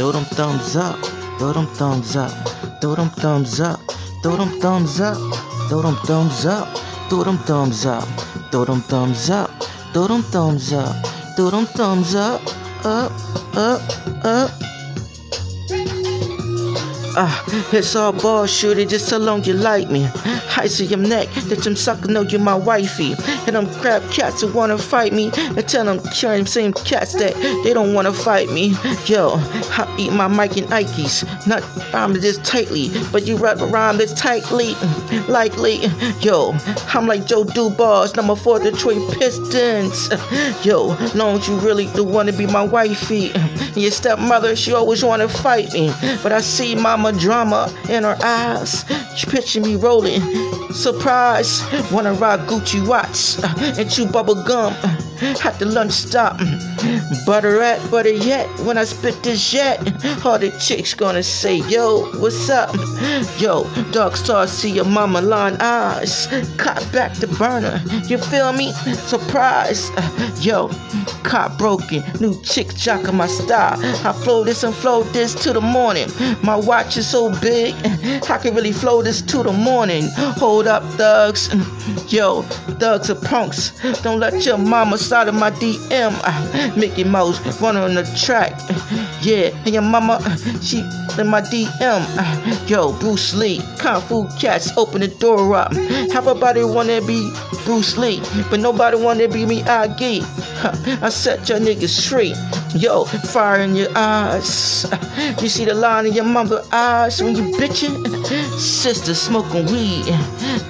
Throw them thumbs up, throw them thumbs up, throw them thumbs up, throw them thumbs up, throw them thumbs up, throw them thumbs up, throw them thumbs up, throw them thumbs up, throw them thumbs up, up, up, up. Ah, it's all ball shooter, just so long you like me. I see your neck, that them suckers know you're my wifey. And them crab cats who wanna fight me, and tell them same cats that they don't wanna fight me. Yo, I eat my Mike and Ike's, not rhyme this tightly, but you rap rhyme this tightly, likely. Yo, I'm like Joe Dumars, number four Detroit Pistons. Yo, long as you really do wanna be my wifey. And your stepmother, she always wanna fight me, but I see mama drama in her eyes. She picture me rolling, surprise. Wanna ride Gucci watch uh, and chew bubble gum uh, at the lunch stop. Mm. Butter at butter yet when I spit this jet. Mm, all the chicks gonna say, Yo, what's up? Mm. Yo, dark stars see your mama line eyes. Caught back the burner. You feel me? Surprise. Uh, yo, caught broken. New chick jocking my style. I flow this and flow this to the morning. My watch is so big, I can really flow this to the morning. Hold up, thugs. Yo, thugs are punks. Don't let your mama side of my DM. Ah, Mickey Mouse running on the track. Yeah, and your mama, she in my DM. Ah, Yo, Bruce Lee, Kung Fu Cats, open the door up. Everybody wanna be Bruce Lee, but nobody wanna be me, Aggie. I set your niggas free. Yo, fire in your eyes. You see the line in your mother eyes when you bitchin'? Sister smoking weed,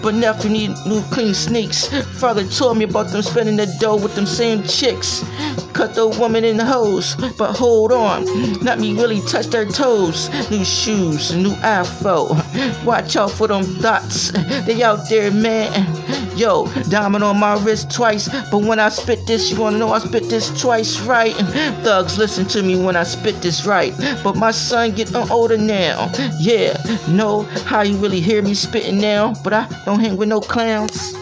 but nephew need new clean sneaks. Father told me about them spending the dough with them same chicks. Cut the woman in the hose, but hold on, let me really touch their toes. New shoes, new afro. Watch out for them dots, they out there, man. Yo, diamond on my wrist twice, but when I spit this, you wanna know I spit this twice, right? Thugs, listen to me when I spit this right. But my son getting older now. Yeah, know how you really hear me spitting now, but I don't hang with no clowns.